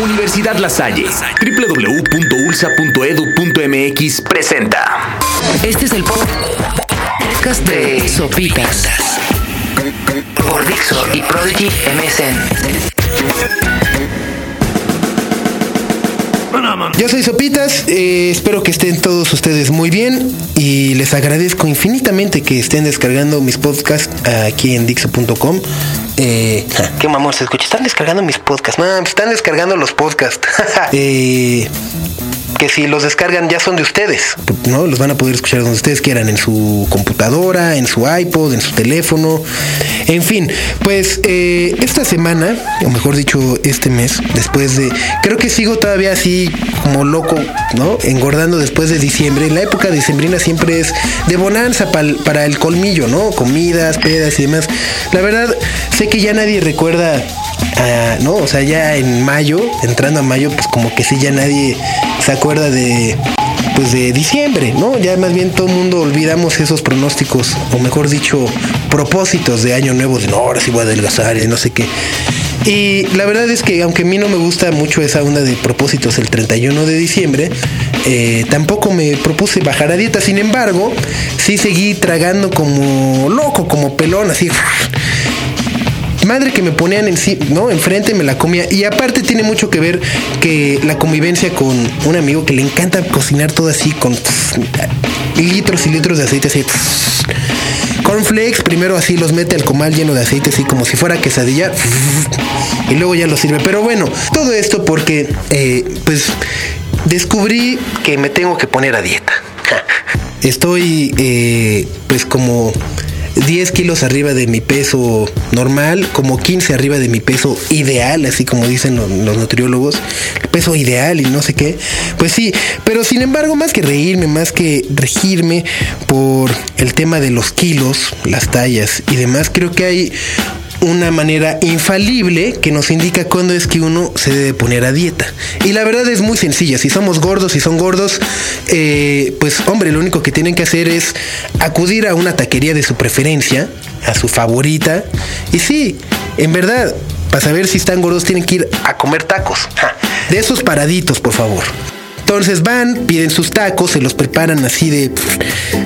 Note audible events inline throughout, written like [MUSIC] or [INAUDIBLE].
Universidad La Salle, www.ulsa.edu.mx presenta. Este es el podcast de Sopitas por Dixo y Prodigy MSN. Yo soy Sopitas, eh, espero que estén todos ustedes muy bien y les agradezco infinitamente que estén descargando mis podcasts aquí en Dixo.com. Eh, ¿Qué mamón se escucha? Están descargando mis podcasts. No, están descargando los podcasts. [LAUGHS] eh, que si los descargan ya son de ustedes, ¿no? Los van a poder escuchar donde ustedes quieran, en su computadora, en su iPod, en su teléfono, en fin. Pues eh, esta semana, o mejor dicho, este mes, después de, creo que sigo todavía así como loco, ¿no? Engordando después de diciembre. La época de sembrina siempre es de bonanza pal, para el colmillo, ¿no? Comidas, pedas y demás. La verdad, sé que ya nadie recuerda Ah, no, o sea, ya en mayo, entrando a mayo, pues como que sí, ya nadie se acuerda de, pues de diciembre, ¿no? Ya más bien todo el mundo olvidamos esos pronósticos, o mejor dicho, propósitos de año nuevo, de no, ahora sí voy a adelgazar y no sé qué. Y la verdad es que aunque a mí no me gusta mucho esa onda de propósitos el 31 de diciembre, eh, tampoco me propuse bajar a dieta. Sin embargo, sí seguí tragando como loco, como pelón, así madre que me ponían en sí, ¿no? Enfrente me la comía. Y aparte tiene mucho que ver que la convivencia con un amigo que le encanta cocinar todo así con litros y litros de aceite así. Cornflakes, primero así los mete al comal lleno de aceite, así como si fuera quesadilla. Y luego ya lo sirve. Pero bueno, todo esto porque, eh, pues, descubrí que me tengo que poner a dieta. Estoy, eh, pues, como 10 kilos arriba de mi peso normal, como 15 arriba de mi peso ideal, así como dicen los, nutriólogos, el peso ideal y no sé qué. Pues sí, pero sin embargo, más que reírme, más que regirme por el tema de los kilos, las tallas y demás, creo que hay una manera infalible que nos indica cuándo es que uno se debe poner a dieta. Y la verdad es muy sencilla. Si somos gordos, si son gordos, eh, pues hombre, lo único que tienen que hacer es acudir a una taquería de su preferencia, a su favorita. Y sí, en verdad, para saber si están gordos tienen que ir a comer tacos. De esos paraditos, por favor. Entonces van, piden sus tacos, se los preparan así de...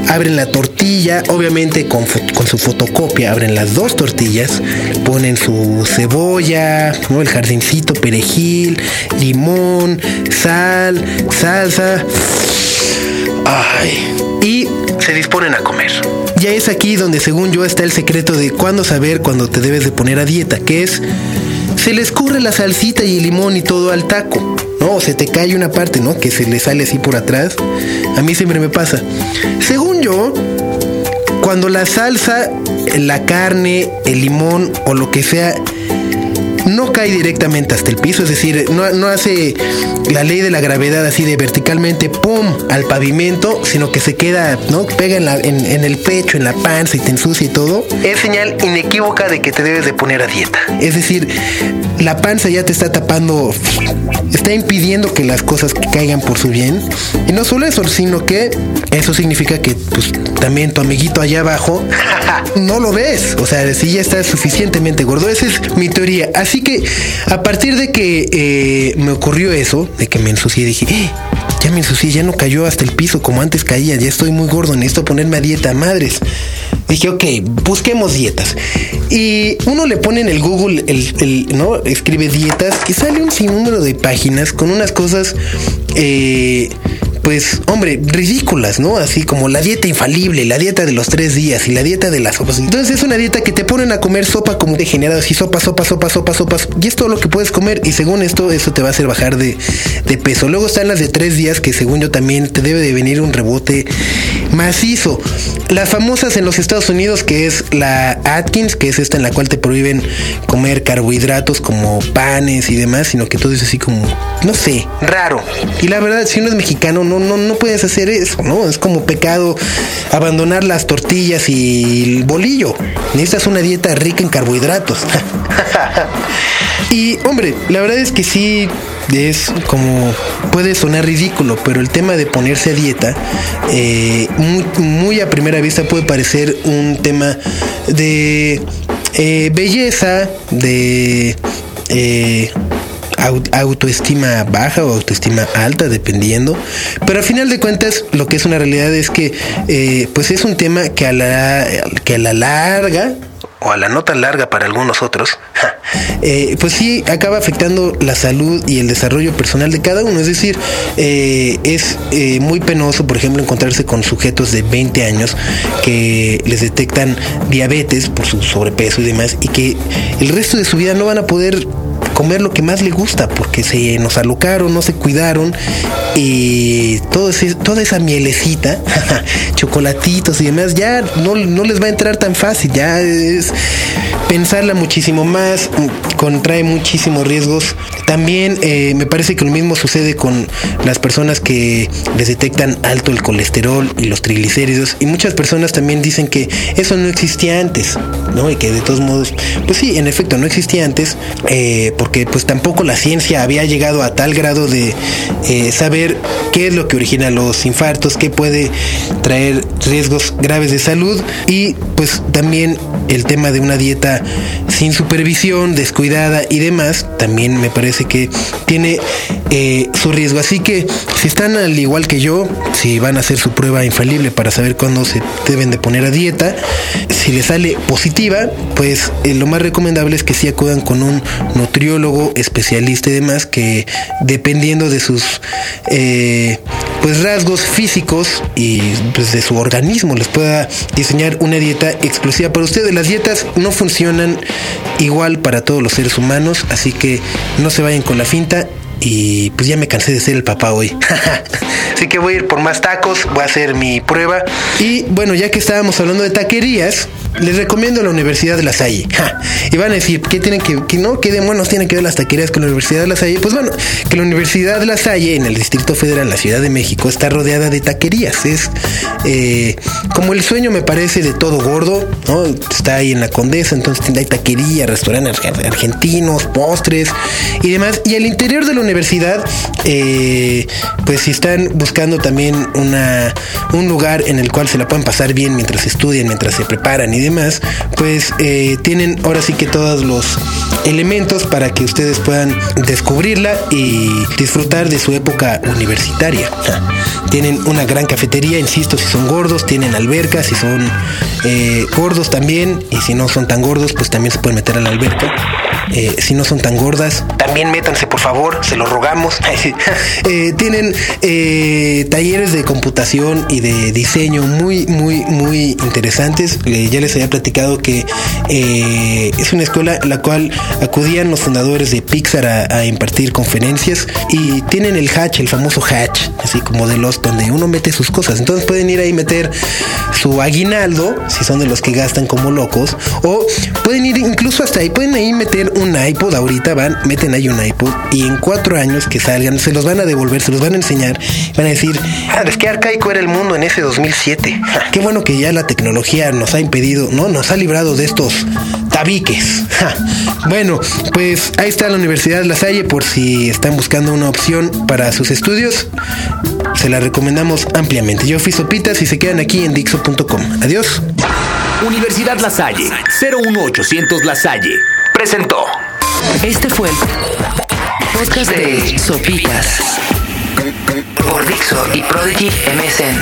Abren la tortilla, obviamente con, su fotocopia, abren las dos tortillas, ponen su cebolla, el jardincito, perejil, limón, sal, salsa. Ay. Y se disponen a comer. Ya es aquí donde según yo está el secreto de cuándo saber cuándo te debes de poner a dieta, que es... Se le escurre la salsita y el limón y todo al taco. No, se te cae una parte, ¿no? Que se le sale así por atrás. A mí siempre me pasa. Según yo, cuando la salsa, la carne, el limón o lo que sea no cae directamente hasta el piso, es decir, no, no, hace la ley de la gravedad así de verticalmente, ¡pum!, al pavimento, sino que se queda, ¿no? Pega en, la, en, en, el pecho, en la panza y te ensucia y todo. Es señal inequívoca de que te debes de poner a dieta. Es decir, la panza ya te está tapando, está impidiendo que las cosas caigan por su bien. Y no solo eso, sino que eso significa que pues también tu amiguito allá abajo [LAUGHS] no lo ves. O sea, si ya estás suficientemente gordo. Esa es mi teoría. Así que a partir de que eh, me ocurrió eso, de que me ensucié, dije, eh, ya me ensucié, ya no cayó hasta el piso como antes caía, ya estoy muy gordo, necesito ponerme a dieta, madres. Dije, ok, busquemos dietas. Y uno le pone en el Google, el, el, ¿no? Escribe dietas y sale un sinnúmero de páginas con unas cosas, eh, pues, hombre, ridículas, ¿no? Así como la dieta infalible, la dieta de los tres días y la dieta de las sopas. Entonces es una dieta que te ponen a comer sopa como degenerado, así sopa, sopa, sopa, sopa, sopa. Y es todo lo que puedes comer. Y según esto, eso te va a hacer bajar de peso. Luego están las de tres días, que según yo también te debe de venir un rebote macizo. Las famosas en los Estados Unidos, que es la Atkins, que es esta en la cual te prohíben comer carbohidratos como panes y demás, sino que todo es así como, no sé, raro. Y la verdad, si uno es mexicano, no, no, no puedes hacer eso, ¿no? Es como pecado abandonar las tortillas y el bolillo. Necesitas una dieta rica en carbohidratos. [LAUGHS] y, hombre, la verdad es que sí es como puede sonar ridículo, pero el tema de ponerse a dieta, eh, muy, muy, a primera vista puede parecer un tema de eh, belleza, de eh, autoestima baja o autoestima alta, dependiendo. Pero al final de cuentas, lo que es una realidad es que pues es un tema que a la, que a la larga o a la nota larga para algunos otros, eh, pues sí acaba afectando la salud y el desarrollo personal de cada uno. Es decir, eh, es eh, muy penoso, por ejemplo, encontrarse con sujetos de 20 años que les detectan diabetes por su sobrepeso y demás y que el resto de su vida no van a poder comer lo que más le gusta porque se nos alocaron, no se cuidaron y todo toda esa mielecita, [LAUGHS] chocolatitos y demás, ya no, no les va a entrar tan fácil, ya es pensarla muchísimo más, contrae muchísimos riesgos. También eh, me parece que lo mismo sucede con las personas que les detectan alto el colesterol y los triglicéridos. Y muchas personas también dicen que eso no existía antes, ¿no? Y que de todos modos, pues sí, en efecto no existía antes, eh, porque pues tampoco la ciencia había llegado a tal grado de eh, saber qué es lo que origina los infartos, qué puede traer riesgos graves de salud y pues también el tema de una dieta sin supervisión, descuidada y demás, también me parece que tiene eh, su riesgo. Así que si están al igual que yo, si van a hacer su prueba infalible para saber cuándo se deben de poner a dieta, si les sale positiva, pues eh, lo más recomendable es que sí acudan con un nutriólogo especialista y demás que dependiendo de sus eh, pues rasgos físicos y pues de su organismo les pueda diseñar una dieta exclusiva para ustedes. Las dietas no funcionan igual para todos los seres humanos, así que no se vayan con la finta y pues ya me cansé de ser el papá hoy. [LAUGHS] Así que voy a ir por más tacos, voy a hacer mi prueba. Y bueno, ya que estábamos hablando de taquerías, les recomiendo la Universidad de La Salle. Y van a decir, ¿qué tienen que, que no? ¿Qué demonios tienen que ver las taquerías con la Universidad de La Salle? Pues bueno, que la Universidad de La Salle, en el Distrito Federal, la Ciudad de México, está rodeada de taquerías. Es eh, como el sueño, me parece, de todo gordo, ¿no? Está ahí en la Condesa, entonces hay taquería, restaurantes argentinos, postres y demás. Y al interior de la universidad, eh, pues si están buscando también una, un lugar en el cual se la puedan pasar bien mientras estudian, mientras se preparan y demás, pues eh, tienen ahora sí que todos los elementos para que ustedes puedan descubrirla y disfrutar de su época universitaria. Tienen una gran cafetería, insisto, si son gordos, tienen albercas, si son eh, gordos también, y si no son tan gordos, pues también se pueden meter a la alberca. Eh, si no son tan gordas, también métanse por favor, se lo rogamos. [LAUGHS] [LAUGHS] Eh, tienen talleres de computación y de diseño muy, muy, muy interesantes. ya les había platicado que es una escuela la cual acudían los fundadores de Pixar a, impartir conferencias y tienen el hatch, el famoso hatch, así como de los donde uno mete sus cosas. Entonces pueden ir ahí meter su aguinaldo, si son de los que gastan como locos, o pueden ir incluso hasta ahí, pueden ahí meter un iPod, ahorita van, meten ahí un iPod y en cuatro años que salgan se los van a devolver, se los van a enseñar, van a decir, ah, es que arcaico era el mundo en ese 2007. [LAUGHS] qué bueno que ya la tecnología nos ha impedido, ¿no? Nos ha librado de estos tabiques. [LAUGHS] Bueno, pues ahí está la Universidad de La Salle por si están buscando una opción para sus estudios. Se la recomendamos ampliamente. Yo fui Sopitas y se quedan aquí en Dixo.com. Adiós. Universidad La Salle, 01800 La Salle, presentó. Este fue el podcast de Sopitas por Dixo y Prodigy MSN.